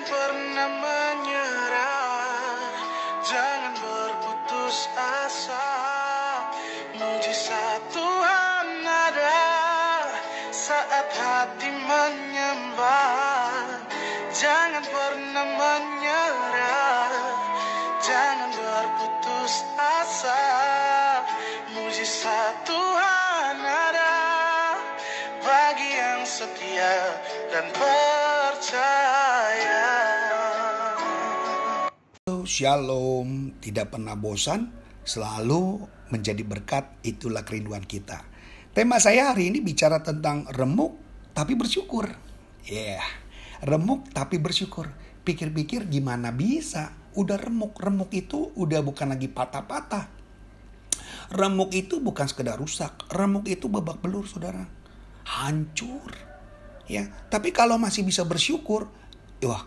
Jangan pernah menyerah, jangan berputus asa. Mujizat Tuhan ada saat hati menyembah. Jangan pernah menyerah, jangan berputus asa. Mujizat Tuhan ada bagi yang setia dan percaya. Shalom, tidak pernah bosan, selalu menjadi berkat, itulah kerinduan kita. Tema saya hari ini bicara tentang remuk tapi bersyukur. Ya, yeah. remuk tapi bersyukur. Pikir-pikir gimana bisa? Udah remuk, remuk itu udah bukan lagi patah-patah. Remuk itu bukan sekedar rusak, remuk itu babak belur saudara. Hancur. Ya, tapi kalau masih bisa bersyukur, wah,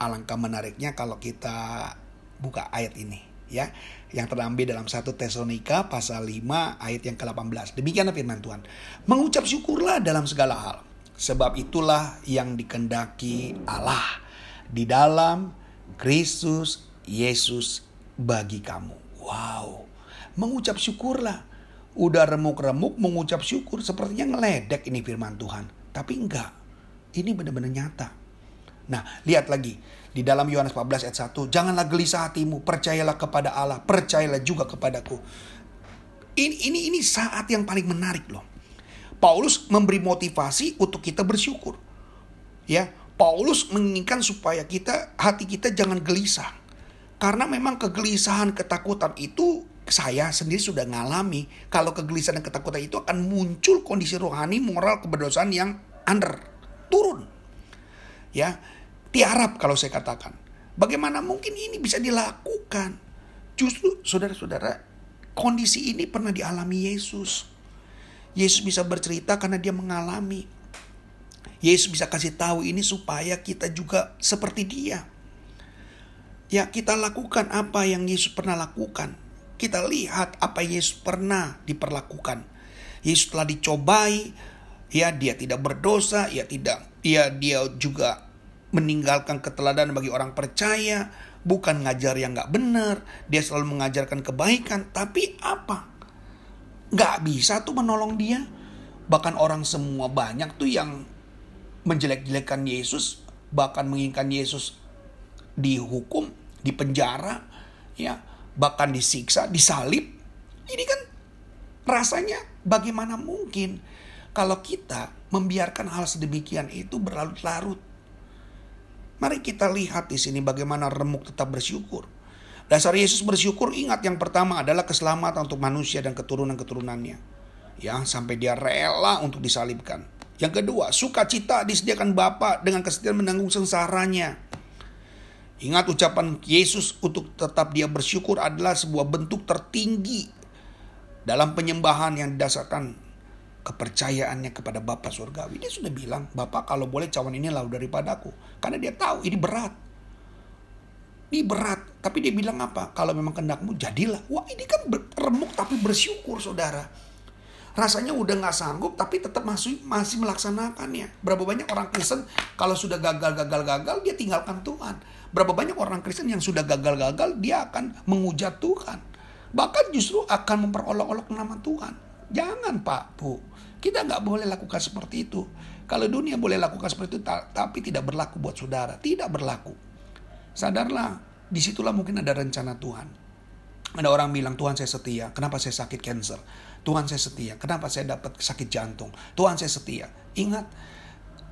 alangkah menariknya kalau kita buka ayat ini ya yang terambil dalam 1 Tesalonika pasal 5 ayat yang ke-18. Demikianlah firman Tuhan. Mengucap syukurlah dalam segala hal. Sebab itulah yang dikendaki Allah di dalam Kristus Yesus bagi kamu. Wow. Mengucap syukurlah. Udah remuk-remuk mengucap syukur. Sepertinya ngeledek ini firman Tuhan. Tapi enggak. Ini benar-benar nyata. Nah, lihat lagi di dalam Yohanes 14 ayat 1, janganlah gelisah hatimu, percayalah kepada Allah, percayalah juga kepadaku. Ini ini ini saat yang paling menarik loh. Paulus memberi motivasi untuk kita bersyukur. Ya, Paulus menginginkan supaya kita hati kita jangan gelisah. Karena memang kegelisahan, ketakutan itu saya sendiri sudah ngalami. Kalau kegelisahan dan ketakutan itu akan muncul kondisi rohani, moral, keberdosaan yang under, turun. Ya, tiarap kalau saya katakan. Bagaimana mungkin ini bisa dilakukan? Justru saudara-saudara, kondisi ini pernah dialami Yesus. Yesus bisa bercerita karena dia mengalami. Yesus bisa kasih tahu ini supaya kita juga seperti dia. Ya kita lakukan apa yang Yesus pernah lakukan. Kita lihat apa Yesus pernah diperlakukan. Yesus telah dicobai, ya dia tidak berdosa, ya tidak, ya dia juga meninggalkan keteladanan bagi orang percaya, bukan ngajar yang nggak benar, dia selalu mengajarkan kebaikan, tapi apa? Nggak bisa tuh menolong dia. Bahkan orang semua banyak tuh yang menjelek-jelekan Yesus, bahkan menginginkan Yesus dihukum, dipenjara, ya, bahkan disiksa, disalib. Ini kan rasanya bagaimana mungkin kalau kita membiarkan hal sedemikian itu berlarut-larut. Mari kita lihat di sini bagaimana remuk tetap bersyukur. Dasar Yesus bersyukur ingat yang pertama adalah keselamatan untuk manusia dan keturunan-keturunannya. Ya, sampai dia rela untuk disalibkan. Yang kedua, sukacita disediakan Bapa dengan kesetiaan menanggung sengsaranya. Ingat ucapan Yesus untuk tetap dia bersyukur adalah sebuah bentuk tertinggi dalam penyembahan yang didasarkan kepercayaannya kepada Bapa surgawi. Dia sudah bilang, Bapak kalau boleh cawan ini lalu daripadaku. Karena dia tahu ini berat. Ini berat. Tapi dia bilang apa? Kalau memang kendakmu jadilah. Wah ini kan remuk tapi bersyukur saudara. Rasanya udah gak sanggup tapi tetap masih masih melaksanakannya. Berapa banyak orang Kristen kalau sudah gagal-gagal-gagal dia tinggalkan Tuhan. Berapa banyak orang Kristen yang sudah gagal-gagal dia akan menghujat Tuhan. Bahkan justru akan memperolok-olok nama Tuhan. Jangan Pak, Bu. Kita nggak boleh lakukan seperti itu. Kalau dunia boleh lakukan seperti itu, tapi tidak berlaku buat saudara. Tidak berlaku. Sadarlah, di situlah mungkin ada rencana Tuhan. Ada orang bilang, Tuhan saya setia, kenapa saya sakit cancer? Tuhan saya setia, kenapa saya dapat sakit jantung? Tuhan saya setia. Ingat,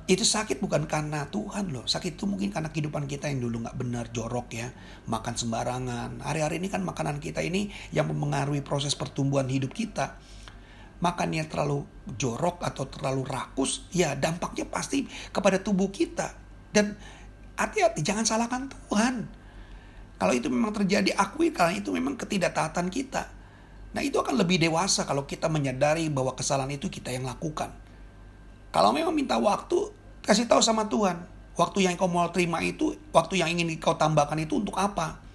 itu sakit bukan karena Tuhan loh. Sakit itu mungkin karena kehidupan kita yang dulu nggak benar, jorok ya. Makan sembarangan. Hari-hari ini kan makanan kita ini yang mempengaruhi proses pertumbuhan hidup kita makannya terlalu jorok atau terlalu rakus, ya dampaknya pasti kepada tubuh kita. Dan hati-hati, jangan salahkan Tuhan. Kalau itu memang terjadi, akui kalau itu memang ketidaktaatan kita. Nah itu akan lebih dewasa kalau kita menyadari bahwa kesalahan itu kita yang lakukan. Kalau memang minta waktu, kasih tahu sama Tuhan. Waktu yang kau mau terima itu, waktu yang ingin kau tambahkan itu untuk apa?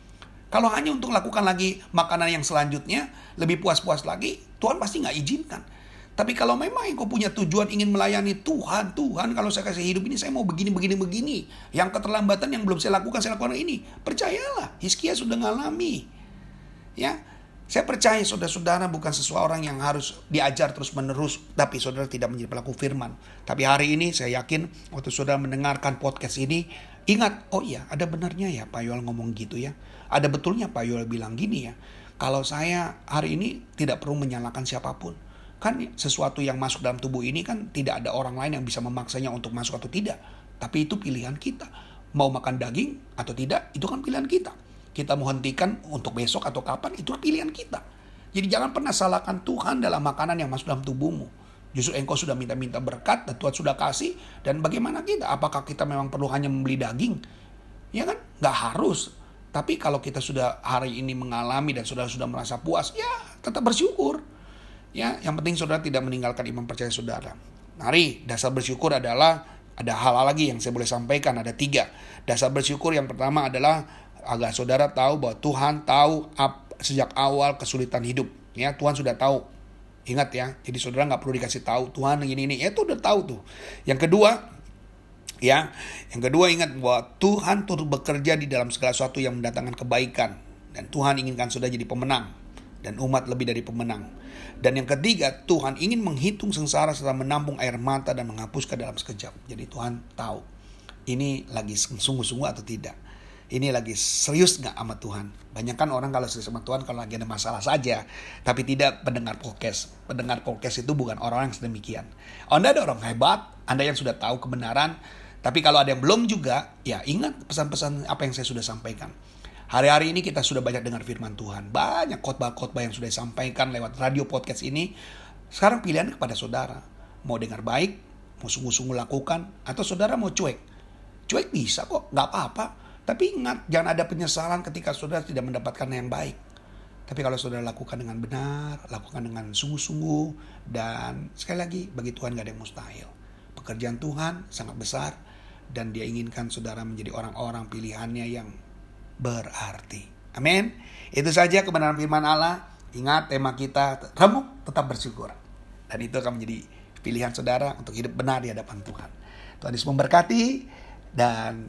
Kalau hanya untuk lakukan lagi makanan yang selanjutnya, lebih puas-puas lagi, Tuhan pasti nggak izinkan. Tapi kalau memang engkau punya tujuan ingin melayani Tuhan, Tuhan kalau saya kasih hidup ini saya mau begini, begini, begini. Yang keterlambatan yang belum saya lakukan, saya lakukan ini. Percayalah, Hizkia sudah ngalami. Ya, saya percaya saudara-saudara bukan seseorang yang harus diajar terus-menerus, tapi saudara tidak menjadi pelaku firman. Tapi hari ini saya yakin waktu saudara mendengarkan podcast ini, ingat, oh iya ada benarnya ya Pak Yoel ngomong gitu ya. Ada betulnya Pak Yoel bilang gini ya, kalau saya hari ini tidak perlu menyalahkan siapa pun. Kan sesuatu yang masuk dalam tubuh ini kan tidak ada orang lain yang bisa memaksanya untuk masuk atau tidak. Tapi itu pilihan kita. Mau makan daging atau tidak, itu kan pilihan kita. Kita mau hentikan untuk besok atau kapan, itu pilihan kita. Jadi jangan pernah salahkan Tuhan dalam makanan yang masuk dalam tubuhmu. Justru engkau sudah minta-minta berkat dan Tuhan sudah kasih. Dan bagaimana kita? Apakah kita memang perlu hanya membeli daging? Ya kan? Nggak harus. Tapi kalau kita sudah hari ini mengalami dan sudah sudah merasa puas, ya tetap bersyukur. Ya, yang penting saudara tidak meninggalkan iman percaya saudara. Mari, dasar bersyukur adalah ada hal, hal lagi yang saya boleh sampaikan, ada tiga. Dasar bersyukur yang pertama adalah agar saudara tahu bahwa Tuhan tahu ap, sejak awal kesulitan hidup. Ya, Tuhan sudah tahu. Ingat ya, jadi saudara nggak perlu dikasih tahu Tuhan ini ini. Ya, itu udah tahu tuh. Yang kedua, ya, yang kedua ingat bahwa Tuhan turut bekerja di dalam segala sesuatu yang mendatangkan kebaikan dan Tuhan inginkan sudah jadi pemenang dan umat lebih dari pemenang. Dan yang ketiga, Tuhan ingin menghitung sengsara setelah menampung air mata dan menghapuskan dalam sekejap. Jadi Tuhan tahu ini lagi sungguh-sungguh atau tidak. Ini lagi serius nggak sama Tuhan? Banyak kan orang kalau serius sama Tuhan kalau lagi ada masalah saja, tapi tidak pendengar podcast. Pendengar podcast itu bukan orang yang sedemikian. Anda ada orang hebat, Anda yang sudah tahu kebenaran, tapi kalau ada yang belum juga, ya ingat pesan-pesan apa yang saya sudah sampaikan. Hari-hari ini kita sudah banyak dengar firman Tuhan. Banyak khotbah-khotbah yang sudah disampaikan lewat radio podcast ini. Sekarang pilihan kepada saudara. Mau dengar baik, mau sungguh-sungguh lakukan, atau saudara mau cuek. Cuek bisa kok, nggak apa-apa. Tapi ingat, jangan ada penyesalan ketika saudara tidak mendapatkan yang baik. Tapi kalau saudara lakukan dengan benar, lakukan dengan sungguh-sungguh, dan sekali lagi, bagi Tuhan gak ada yang mustahil. Pekerjaan Tuhan sangat besar, dan dia inginkan saudara menjadi orang-orang pilihannya yang berarti. Amin. Itu saja kebenaran firman Allah. Ingat tema kita remuk tetap bersyukur. Dan itu akan menjadi pilihan saudara untuk hidup benar di hadapan Tuhan. Tuhan Yesus memberkati dan